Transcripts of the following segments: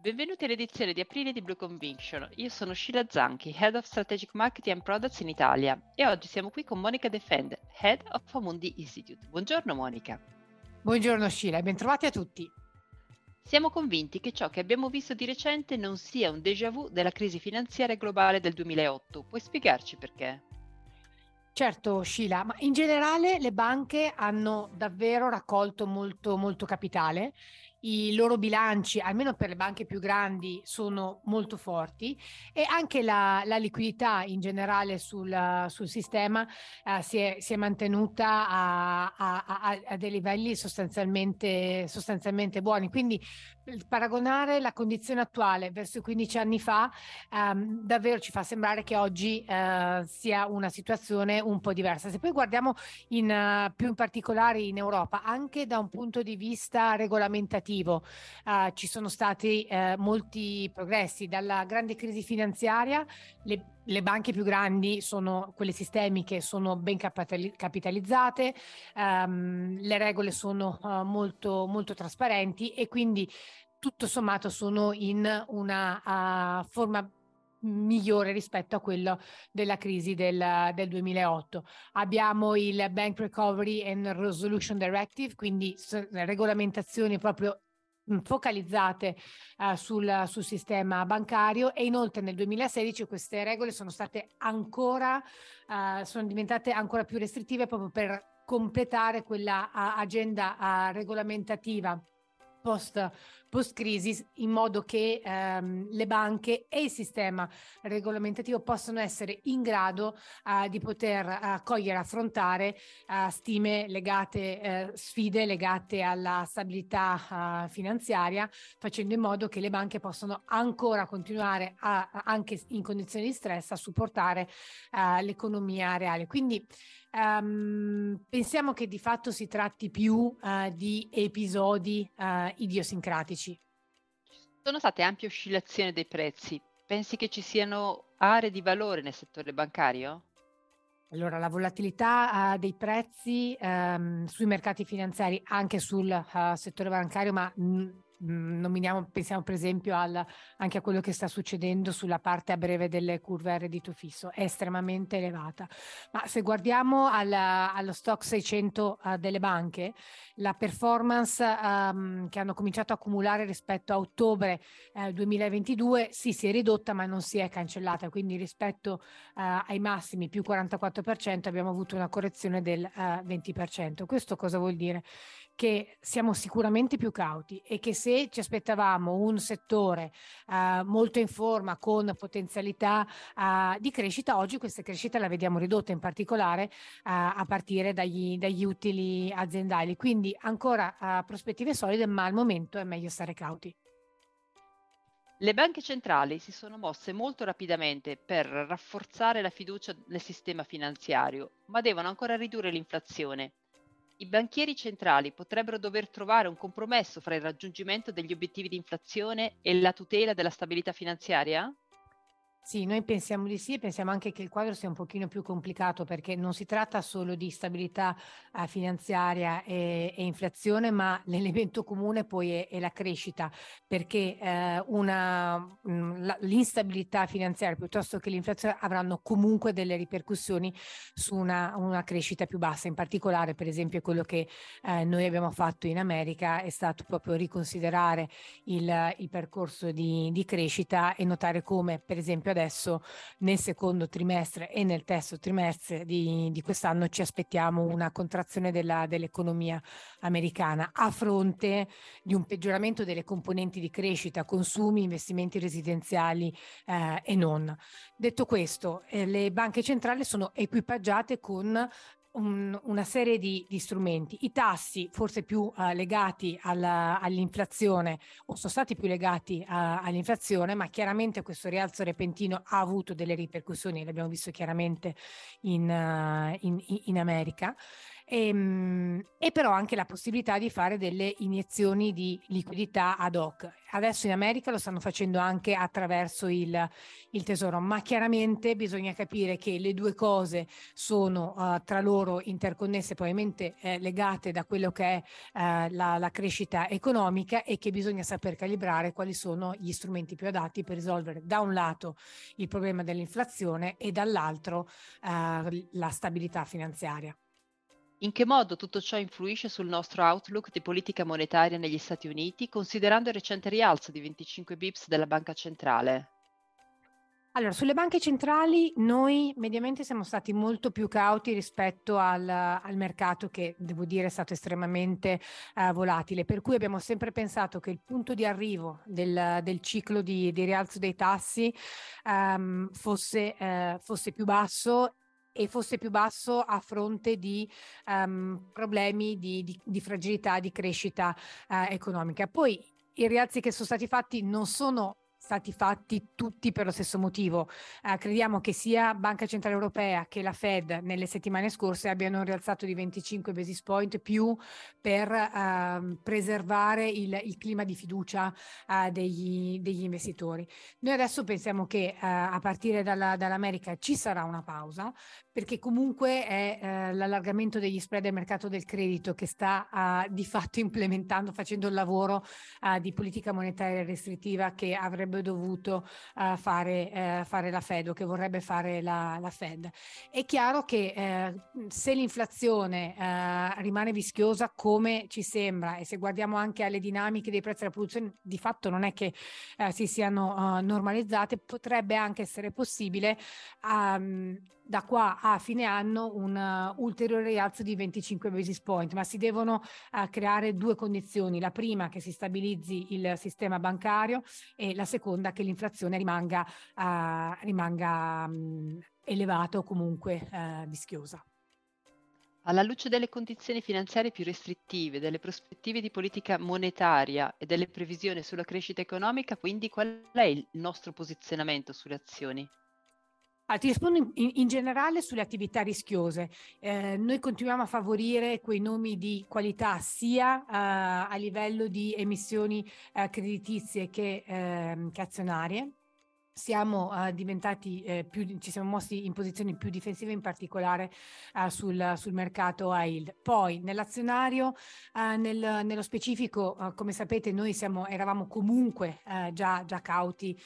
Benvenuti all'edizione di aprile di Blue Conviction. Io sono Sheila Zanchi, Head of Strategic Marketing and Products in Italia e oggi siamo qui con Monica Defend, Head of Amundi Institute. Buongiorno Monica. Buongiorno Sheila e bentrovati a tutti. Siamo convinti che ciò che abbiamo visto di recente non sia un déjà vu della crisi finanziaria globale del 2008. Puoi spiegarci perché? Certo, Sheila, ma in generale le banche hanno davvero raccolto molto, molto capitale i loro bilanci, almeno per le banche più grandi, sono molto forti e anche la, la liquidità in generale sul, sul sistema uh, si, è, si, è, mantenuta a, a, a, a dei livelli sostanzialmente, sostanzialmente, buoni. Quindi paragonare la condizione attuale verso 15 anni fa um, davvero ci fa sembrare che oggi uh, sia una situazione un po' diversa. Se poi guardiamo in, uh, più in particolare in Europa, anche da un punto di vista regolamentativo, negativo. Uh, ci sono stati uh, molti progressi dalla grande crisi finanziaria, le, le, banche più grandi sono quelle sistemiche, sono ben capitalizzate, um, le regole sono uh, molto, molto trasparenti e quindi tutto sommato sono in una forma migliore rispetto a quello della crisi del, del, 2008. Abbiamo il Bank Recovery and Resolution Directive, quindi regolamentazioni proprio focalizzate uh, sul, sul, sistema bancario e inoltre nel 2016 queste regole sono state ancora, uh, sono diventate ancora più restrittive proprio per completare quella uh, agenda regolamentativa post, post crisi in modo che ehm, le banche e il sistema regolamentativo possano essere in grado eh, di poter eh, cogliere affrontare eh, stime legate, eh, sfide legate alla stabilità eh, finanziaria, facendo in modo che le banche possano ancora continuare a, anche in condizioni di stress a supportare eh, l'economia reale. Quindi Um, pensiamo che di fatto si tratti più uh, di episodi uh, idiosincratici. Sono state ampie oscillazioni dei prezzi. Pensi che ci siano aree di valore nel settore bancario? Allora, la volatilità uh, dei prezzi um, sui mercati finanziari, anche sul settore bancario, ma mh, Mm, nominiamo, pensiamo per esempio al, anche a quello che sta succedendo sulla parte a breve delle curve a reddito fisso, è estremamente elevata. Ma se guardiamo alla, allo stock 600 uh, delle banche, la performance um, che hanno cominciato a accumulare rispetto a ottobre uh, 2022 sì, si è ridotta ma non si è cancellata, quindi rispetto uh, ai massimi più 44% abbiamo avuto una correzione del 20%. Questo cosa vuol dire? Che siamo sicuramente più cauti e che se ci aspettavamo un settore uh, molto in forma con potenzialità uh, di crescita, oggi questa crescita la vediamo ridotta in particolare uh, a partire dagli, dagli, utili aziendali. Quindi ancora prospettive solide, ma al momento è meglio stare cauti. Le banche centrali si sono mosse molto rapidamente per rafforzare la fiducia nel sistema finanziario, ma devono ancora ridurre l'inflazione i banchieri centrali potrebbero dover trovare un compromesso fra il raggiungimento degli obiettivi di inflazione e la tutela della stabilità finanziaria? Sì, noi pensiamo di sì e pensiamo anche che il quadro sia un pochino più complicato perché non si tratta solo di stabilità uh, finanziaria e, e, inflazione, ma l'elemento comune poi è, è la crescita, perché uh, una, mh, mm, la, l'instabilità finanziaria piuttosto che l'inflazione avranno comunque delle ripercussioni su una, una crescita più bassa. In particolare, per esempio, quello che uh, noi abbiamo fatto in America è stato proprio riconsiderare il, il percorso di, di crescita e notare come, per esempio, adesso nel secondo trimestre e nel terzo trimestre di, di quest'anno ci aspettiamo una contrazione della, dell'economia americana a fronte di un peggioramento delle componenti di crescita, consumi, investimenti residenziali eh, e non. Detto questo, eh, le banche centrali sono equipaggiate con un, una serie di, di, strumenti. I tassi, forse più uh, legati alla, all'inflazione, o sono stati più legati uh, all'inflazione, ma chiaramente questo rialzo repentino ha avuto delle ripercussioni, l'abbiamo visto chiaramente in, uh, in, in America. E, ehm, e, però anche la possibilità di fare delle iniezioni di liquidità ad hoc. Adesso in America lo stanno facendo anche attraverso il, il tesoro, ma chiaramente bisogna capire che le due cose sono uh, tra loro interconnesse, probabilmente eh, legate da quello che è uh, la, la crescita economica e che bisogna saper calibrare quali sono gli strumenti più adatti per risolvere da un lato il problema dell'inflazione e dall'altro uh, la stabilità finanziaria. In che modo tutto ciò influisce sul nostro outlook di politica monetaria negli Stati Uniti, considerando il recente rialzo di 25 bips della Banca Centrale? Allora, sulle banche centrali noi mediamente siamo stati molto più cauti rispetto al, al mercato che devo dire è stato estremamente uh, volatile, per cui abbiamo sempre pensato che il punto di arrivo del, del ciclo di, di, rialzo dei tassi um, fosse, uh, fosse più basso e fosse più basso a fronte di um, problemi di, di, di, fragilità, di crescita uh, economica. Poi i rialzi che sono stati fatti non sono stati fatti tutti per lo stesso motivo. Eh, crediamo che sia Banca Centrale Europea che la Fed nelle settimane scorse abbiano rialzato di 25 basis point più per eh, preservare il, il, clima di fiducia eh, degli, degli, investitori. Noi adesso pensiamo che eh, a partire dalla, dall'America ci sarà una pausa perché comunque è eh, l'allargamento degli spread del mercato del credito che sta uh, di fatto implementando, facendo il lavoro di politica monetaria restrittiva che avrebbe dovuto uh, fare, fare, la Fed o che vorrebbe fare la, la Fed. È chiaro che eh, se l'inflazione rimane vischiosa come ci sembra e se guardiamo anche alle dinamiche dei prezzi della produzione, di fatto non è che si siano normalizzate, potrebbe anche essere possibile um, da qua a fine anno un uh, ulteriore rialzo di 25 basis point, ma si devono uh, creare due condizioni. La prima che si stabilizzi il sistema bancario e la seconda che l'inflazione rimanga, uh, rimanga um, elevata o comunque vischiosa. Alla luce delle condizioni finanziarie più restrittive, delle prospettive di politica monetaria e delle previsioni sulla crescita economica, quindi qual è il nostro posizionamento sulle azioni? Ah, ti rispondo in, in, generale sulle attività rischiose. Eh, noi continuiamo a favorire quei nomi di qualità sia uh, a livello di emissioni uh, creditizie che, uh, che azionarie siamo uh, diventati uh, più, ci siamo mossi in posizioni più difensive, in particolare uh, sul, sul, mercato a yield. Poi nell'azionario, nel, nello specifico, come sapete, noi siamo, eravamo comunque già, già, cauti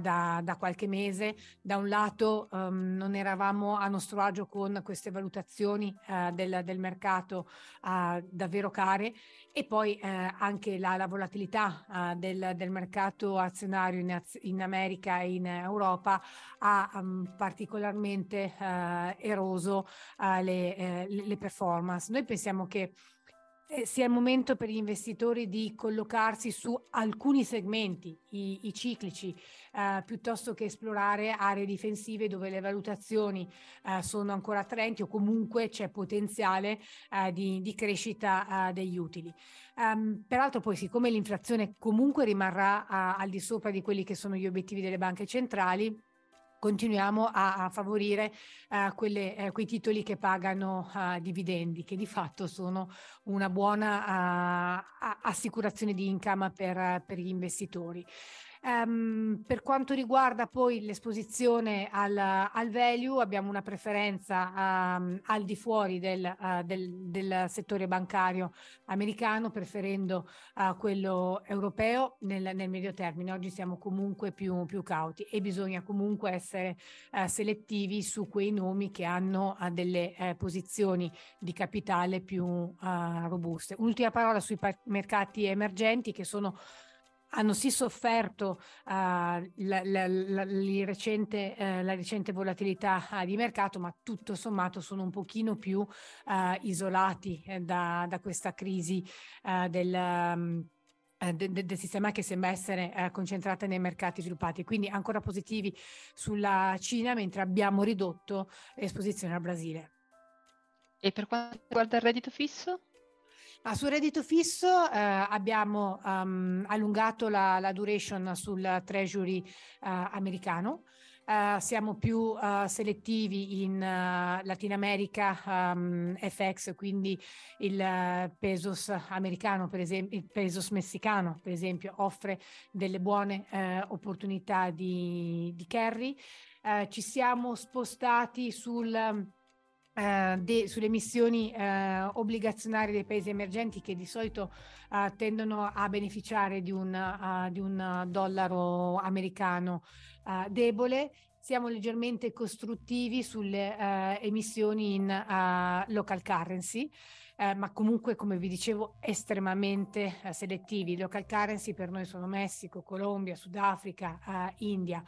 da, da, qualche mese. Da un lato um, non eravamo a nostro agio con queste valutazioni del, del, mercato davvero care e poi anche la, la volatilità del, del, mercato azionario in, in America e in Europa ha um, particolarmente uh, eroso uh, le, uh, le performance. Noi pensiamo che eh, sia il momento per gli investitori di collocarsi su alcuni segmenti, i, i ciclici, eh, piuttosto che esplorare aree difensive dove le valutazioni eh, sono ancora attraenti o comunque c'è potenziale eh, di, di, crescita degli utili. Um, peraltro poi siccome l'inflazione comunque rimarrà al di sopra di quelli che sono gli obiettivi delle banche centrali, continuiamo a, a favorire uh, quelle, uh, quei titoli che pagano uh, dividendi, che di fatto sono una buona assicurazione di income per, per gli investitori. Um, per quanto riguarda poi l'esposizione al, al value, abbiamo una preferenza um, al di fuori del, uh, del, del, settore bancario americano, preferendo uh, quello europeo nel, nel, medio termine. Oggi siamo comunque più, più cauti e bisogna comunque essere uh, selettivi su quei nomi che hanno delle posizioni di capitale più robuste. Un'ultima parola sui mercati emergenti che sono hanno sì sofferto uh, la, la, la, recente, uh, la, recente, volatilità uh, di mercato, ma tutto sommato sono un pochino più isolati eh, da, da, questa crisi del, um, de, de, del, sistema che sembra essere concentrata nei mercati sviluppati. Quindi ancora positivi sulla Cina, mentre abbiamo ridotto l'esposizione al Brasile. E per quanto riguarda il reddito fisso? Ma sul reddito fisso eh, abbiamo um, allungato la, la, duration sul treasury eh, americano Uh, siamo più uh, selettivi in uh, Latino America um, ehm, FX, quindi il pesos americano, per esempio, il pesos messicano, per esempio, offre delle buone opportunità di, di carry. ci siamo spostati sul Uh, de, sulle emissioni uh, obbligazionarie dei paesi emergenti che di solito uh, tendono a beneficiare di un, di un dollaro americano debole. Siamo leggermente costruttivi sulle emissioni in local currency. Eh, ma comunque, come vi dicevo, estremamente eh, selettivi. Local currency per noi sono Messico, Colombia, Sudafrica, eh, India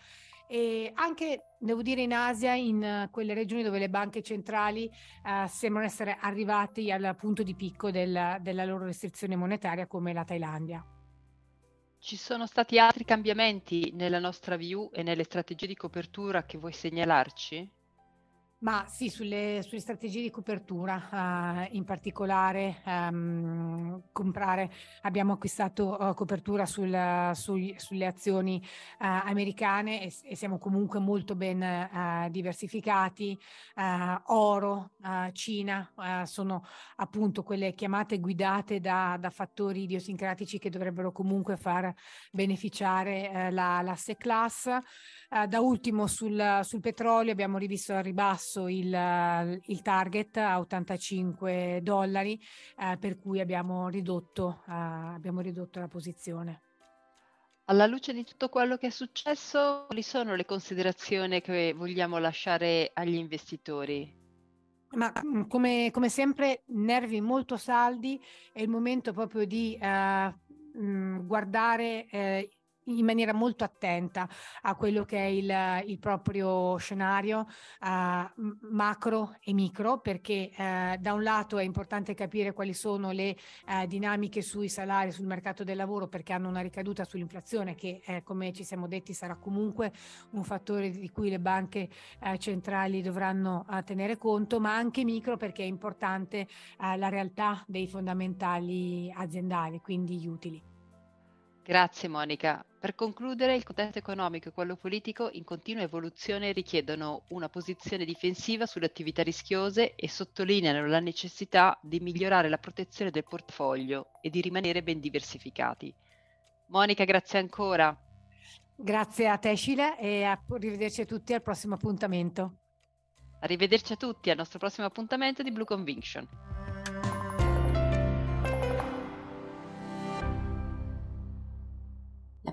e anche, devo dire, in Asia, in uh, quelle regioni dove le banche centrali uh, sembrano essere arrivati al punto di picco del, della loro restrizione monetaria come la Thailandia. Ci sono stati altri cambiamenti nella nostra view e nelle strategie di copertura che vuoi segnalarci? Ma sì, sulle, sulle, strategie di copertura, uh, in particolare um, comprare, abbiamo acquistato uh, copertura sul, sul, sulle azioni uh, americane e, e, siamo comunque molto ben diversificati. oro, Cina sono appunto quelle chiamate guidate da, da, fattori idiosincratici che dovrebbero comunque far beneficiare la, la class. da ultimo sul, sul petrolio abbiamo rivisto al ribasso basso il, il target a 85 dollari, eh, per cui abbiamo ridotto, eh, abbiamo ridotto la posizione. Alla luce di tutto quello che è successo, quali sono le considerazioni che vogliamo lasciare agli investitori? Ma mm, come, come sempre, nervi molto saldi, è il momento proprio di eh, mm, guardare eh, in maniera molto attenta a quello che è il, il proprio scenario uh, macro e micro, perché uh, da un lato è importante capire quali sono le uh, dinamiche sui salari, sul mercato del lavoro, perché hanno una ricaduta sull'inflazione che, eh, come ci siamo detti, sarà comunque un fattore di cui le banche centrali dovranno tenere conto, ma anche micro perché è importante la realtà dei fondamentali aziendali, quindi gli utili. Grazie Monica. Per concludere, il contesto economico e quello politico in continua evoluzione richiedono una posizione difensiva sulle attività rischiose e sottolineano la necessità di migliorare la protezione del portafoglio e di rimanere ben diversificati. Monica, grazie ancora. Grazie a te Scila e arrivederci a tutti al prossimo appuntamento. Arrivederci a tutti al nostro prossimo appuntamento di Blue Conviction.